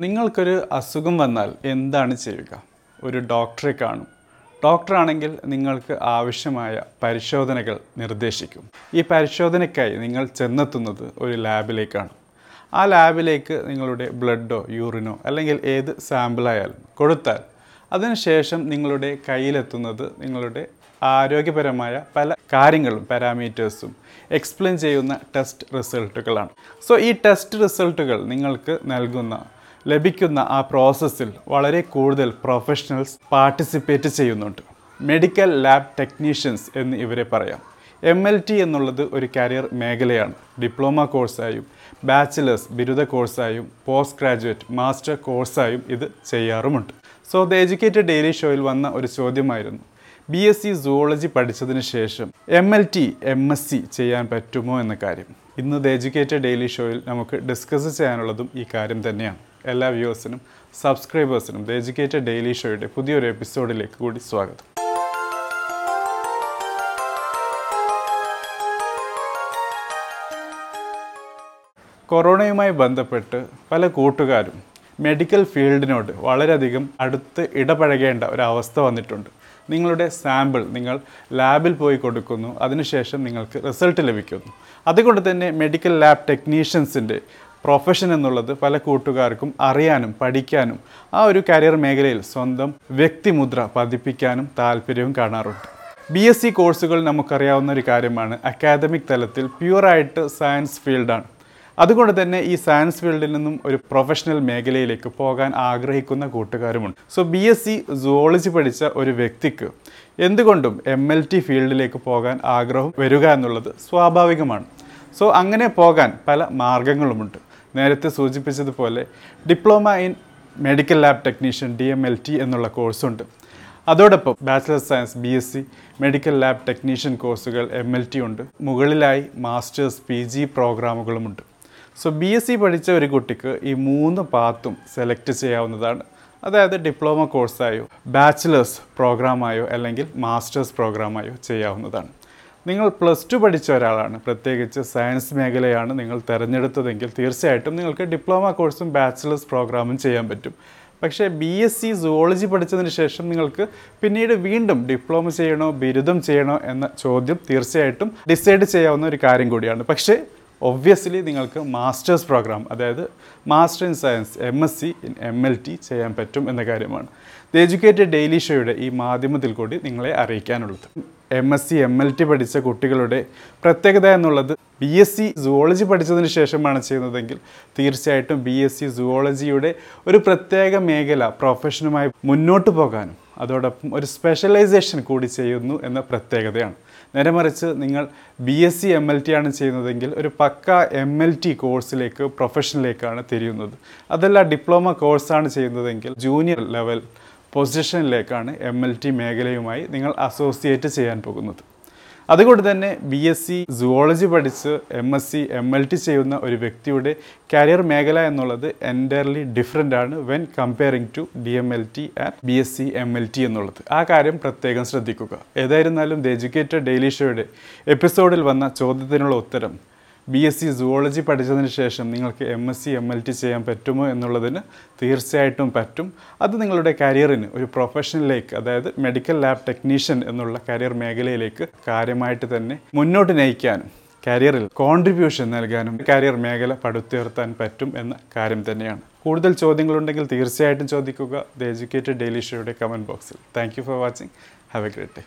നിങ്ങൾക്കൊരു അസുഖം വന്നാൽ എന്താണ് ചെയ്യുക? ഒരു ഡോക്ടറെ കാണും. ഡോക്ടറാണെങ്കിൽ നിങ്ങൾക്ക് ആവശ്യമായ പരിശോധനകൾ നിർദ്ദേശിക്കും. ഈ പരിശോധനയ്ക്കായി നിങ്ങൾ ചെന്നെത്തുന്നത് ഒരു ലാബിലേക്കാണ്. ആ ലാബിലേക്ക് നിങ്ങളുടെ ബ്ലഡോ യൂറിനോ അല്ലെങ്കിൽ ഏത് സാമ്പിളായാലും കൊടുത്താൽ അതിനുശേഷം നിങ്ങളുടെ കയ്യിലെത്തുന്നത് നിങ്ങളുടെ ആരോഗ്യപരമായ പല കാര്യങ്ങളും പാരാമീറ്റേഴ്സും എക്സ്പ്ലെയിൻ ചെയ്യുന്ന ടെസ്റ്റ് റിസൾട്ടുകളാണ്. സോ ഈ ടെസ്റ്റ് റിസൾട്ടുകൾ നിങ്ങൾക്ക് നൽകുന്ന ലഭിക്കുന്ന ആ പ്രോസസ്സിൽ വളരെ കൂടുതൽ പ്രൊഫഷണൽസ് പാർട്ടിസിപ്പേറ്റ് ചെയ്യുന്നുണ്ട്. മെഡിക്കൽ ലാബ് ടെക്നീഷ്യൻസ് എന്ന് ഇവരെ പറയാം. എം എൽ ടി എന്നുള്ളത് ഒരു കരിയർ മേഖലയാണ്. ഡിപ്ലോമ കോഴ്സായും ബാച്ചിലേഴ്സ് ബിരുദ കോഴ്സായും പോസ്റ്റ് ഗ്രാജുവേറ്റ് മാസ്റ്റർ കോഴ്സായും ഇത് ചെയ്യാറുമുണ്ട്. സോ ദ എഡ്യൂക്കേറ്റഡ് ഡെയിലി ഷോയിൽ വന്ന ഒരു ചോദ്യമായിരുന്നു. ബി എസ് സി സുവോളജി പഠിച്ചതിന് ശേഷം M L T M S C ചെയ്യാൻ പറ്റുമോ എന്ന കാര്യം. ഇന്ന് ദ എഡ്യൂക്കേറ്റഡ് ഡെയിലി ഷോയിൽ നമുക്ക് ഡിസ്കസ് ചെയ്യാനുള്ളതും ഈ കാര്യം തന്നെയാണ്. എല്ലാ വ്യൂവേഴ്സിനും സബ്സ്ക്രൈബേഴ്സിനും ദ എജ്യൂക്കേറ്റഡ് ഡെയിലി ഷോയുടെ പുതിയൊരു എപ്പിസോഡിലേക്ക് കൂടി സ്വാഗതം. കൊറോണയുമായി ബന്ധപ്പെട്ട് പല കൂട്ടുകാരും മെഡിക്കൽ ഫീൽഡിനോട് വളരെയധികം അടുത്ത് ഇടപഴകേണ്ട ഒരവസ്ഥ വന്നിട്ടുണ്ട്. നിങ്ങളുടെ സാമ്പിൾ നിങ്ങൾ ലാബിൽ പോയി കൊടുക്കുന്നു അതിനുശേഷം നിങ്ങൾക്ക് റിസൾട്ട് ലഭിക്കുന്നു. അതുകൊണ്ട് തന്നെ മെഡിക്കൽ ലാബ് ടെക്നീഷ്യൻസിന്റെ പ്രൊഫഷൻ എന്നുള്ളത് പല കൂട്ടുകാർക്കും അറിയാനും പഠിക്കാനും ആ ഒരു കരിയർ മേഖലയിൽ സ്വന്തം വ്യക്തിമുദ്ര പതിപ്പിക്കാനും താല്പര്യവും കാണാറുണ്ട്. ബി എസ് സി കോഴ്സുകൾ നമുക്കറിയാവുന്ന ഒരു കാര്യമാണ് അക്കാദമിക് തലത്തിൽ പ്യുവറായിട്ട് സയൻസ് ഫീൽഡാണ് അതുകൊണ്ട് തന്നെ ഈ സയൻസ് ഫീൽഡിൽ നിന്നും ഒരു പ്രൊഫഷണൽ മേഖലയിലേക്ക് പോകാൻ ആഗ്രഹിക്കുന്ന കൂട്ടുകാരുമുണ്ട്. So B S C zoology പഠിച്ച ഒരു വ്യക്തിക്ക് എന്തുകൊണ്ടും എം എൽ ടി ഫീൽഡിലേക്ക് പോകാൻ ആഗ്രഹം വരിക എന്നുള്ളത് സ്വാഭാവികമാണ്. സോ അങ്ങനെ പോകാൻ പല മാർഗങ്ങളുമുണ്ട്. നേരത്തെ സൂചിപ്പിച്ചതുപോലെ diploma in medical lab technician D M L T എന്നുള്ള കോഴ്സുണ്ട് അതോടൊപ്പം bachelor science B S C medical lab technician കോഴ്സുകൾ എം എൽ ടി ഉണ്ട്. മുകളിലായി മാസ്റ്റേഴ്സ് പി ജി പ്രോഗ്രാമുകളുമുണ്ട് സോ ബി എസ് സി പഠിച്ച ഒരു കുട്ടിക്ക് ഈ മൂന്ന് പാത്തും സെലക്ട് ചെയ്യാവുന്നതാണ്. അതായത് ഡിപ്ലോമ കോഴ്സായോ ബാച്ചിലേഴ്സ് പ്രോഗ്രാമായോ അല്ലെങ്കിൽ മാസ്റ്റേഴ്സ് പ്രോഗ്രാമായോ ചെയ്യാവുന്നതാണ്. നിങ്ങൾ പ്ലസ് ടു പഠിച്ച ഒരാളാണ്. പ്രത്യേകിച്ച് സയൻസ് മേഖലയാണ് നിങ്ങൾ തിരഞ്ഞെടുത്തതെങ്കിൽ തീർച്ചയായിട്ടും നിങ്ങൾക്ക് ഡിപ്ലോമ കോഴ്സും ബാച്ചിലേഴ്സ് പ്രോഗ്രാമും ചെയ്യാൻ പറ്റും. പക്ഷേ ബി എസ് സി സുവോളജി പഠിച്ചതിന് ശേഷം നിങ്ങൾക്ക് പിന്നീട് വീണ്ടും ഡിപ്ലോമ ചെയ്യണോ ബിരുദം ചെയ്യണോ എന്ന ചോദ്യം തീർച്ചയായിട്ടും ഡിസൈഡ് ചെയ്യാവുന്ന ഒരു കാര്യം കൂടിയാണ്. പക്ഷേ ഒബ്വിയസ്ലി നിങ്ങൾക്ക് മാസ്റ്റേഴ്സ് പ്രോഗ്രാം അതായത് master in science M S C in M L T ചെയ്യാൻ പറ്റും എന്ന കാര്യമാണ്. ദി എജ്യൂക്കേറ്റഡ് ഡെയിലി ഷോയുടെ ഈ മാധ്യമത്തിൽ കൂടി നിങ്ങളെ അറിയിക്കാനുള്ളത്. M S C M L T പഠിച്ച കുട്ടികളുടെ പ്രത്യേകത എന്നുള്ളത് ബി എസ് സി സുവോളജി പഠിച്ചതിന് ശേഷമാണ് ചെയ്യുന്നതെങ്കിൽ തീർച്ചയായിട്ടും ബി എസ് സി സുവോളജിയുടെ ഒരു പ്രത്യേക മേഖല പ്രൊഫഷനുമായി മുന്നോട്ട് പോകാനും അതോടൊപ്പം ഒരു സ്പെഷ്യലൈസേഷൻ കൂടി ചെയ്യുന്നു എന്ന പ്രത്യേകതയാണ്. നേരെ മറിച്ച് നിങ്ങൾ B S C M L T ആണ് ചെയ്യുന്നതെങ്കിൽ ഒരു പക്ക എം എൽ ടി കോഴ്സിലേക്ക് പ്രൊഫഷനിലേക്കാണ് തിരിയുന്നത്. അതല്ല ഡിപ്ലോമ കോഴ്സാണ് ചെയ്യുന്നതെങ്കിൽ ജൂനിയർ ലെവൽ പൊസിഷനിലേക്കാണ് എം എൽ ടി മേഖലയുമായി നിങ്ങൾ അസോസിയേറ്റ് ചെയ്യാൻ പോകുന്നത്. അതുകൊണ്ട് തന്നെ ബി എസ് സി സുവോളജി പഠിച്ച് M S C M L T ചെയ്യുന്ന ഒരു വ്യക്തിയുടെ കരിയർ മേഖല എന്നുള്ളത് എന്റയർലി ഡിഫറെന്റ് ആണ് when comparing to D M L T and B S C M L T എന്നുള്ളത്. ആ കാര്യം പ്രത്യേകം ശ്രദ്ധിക്കുക. ഏതായിരുന്നാലും ദ എജ്യൂക്കേറ്റഡ് ഡെയിലി ഷോയുടെ എപ്പിസോഡിൽ വന്ന ചോദ്യത്തിനുള്ള ഉത്തരം ബി എസ് സി സുവോളജി പഠിച്ചതിന് ശേഷം നിങ്ങൾക്ക് M S C M L T ചെയ്യാൻ പറ്റുമോ എന്നുള്ളതിന് തീർച്ചയായിട്ടും പറ്റും. അത് നിങ്ങളുടെ കരിയറിന് ഒരു പ്രൊഫഷനിലേക്ക് അതായത് മെഡിക്കൽ ലാബ് ടെക്നീഷ്യൻ എന്നുള്ള കരിയർ മേഖലയിലേക്ക് കാര്യമായിട്ട് തന്നെ മുന്നോട്ട് നയിക്കാനും കരിയറിൽ കോൺട്രിബ്യൂഷൻ നൽകാനും കരിയർ മേഖല പടുത്തുയർത്താൻ പറ്റും എന്ന കാര്യം തന്നെയാണ്. കൂടുതൽ ചോദ്യങ്ങളുണ്ടെങ്കിൽ തീർച്ചയായിട്ടും ചോദിക്കുക. ദ എജ്യൂക്കേറ്റഡ് ഡെയിലി ഷോയുടെ കമന്റ് ബോക്സിൽ thank for watching have a great day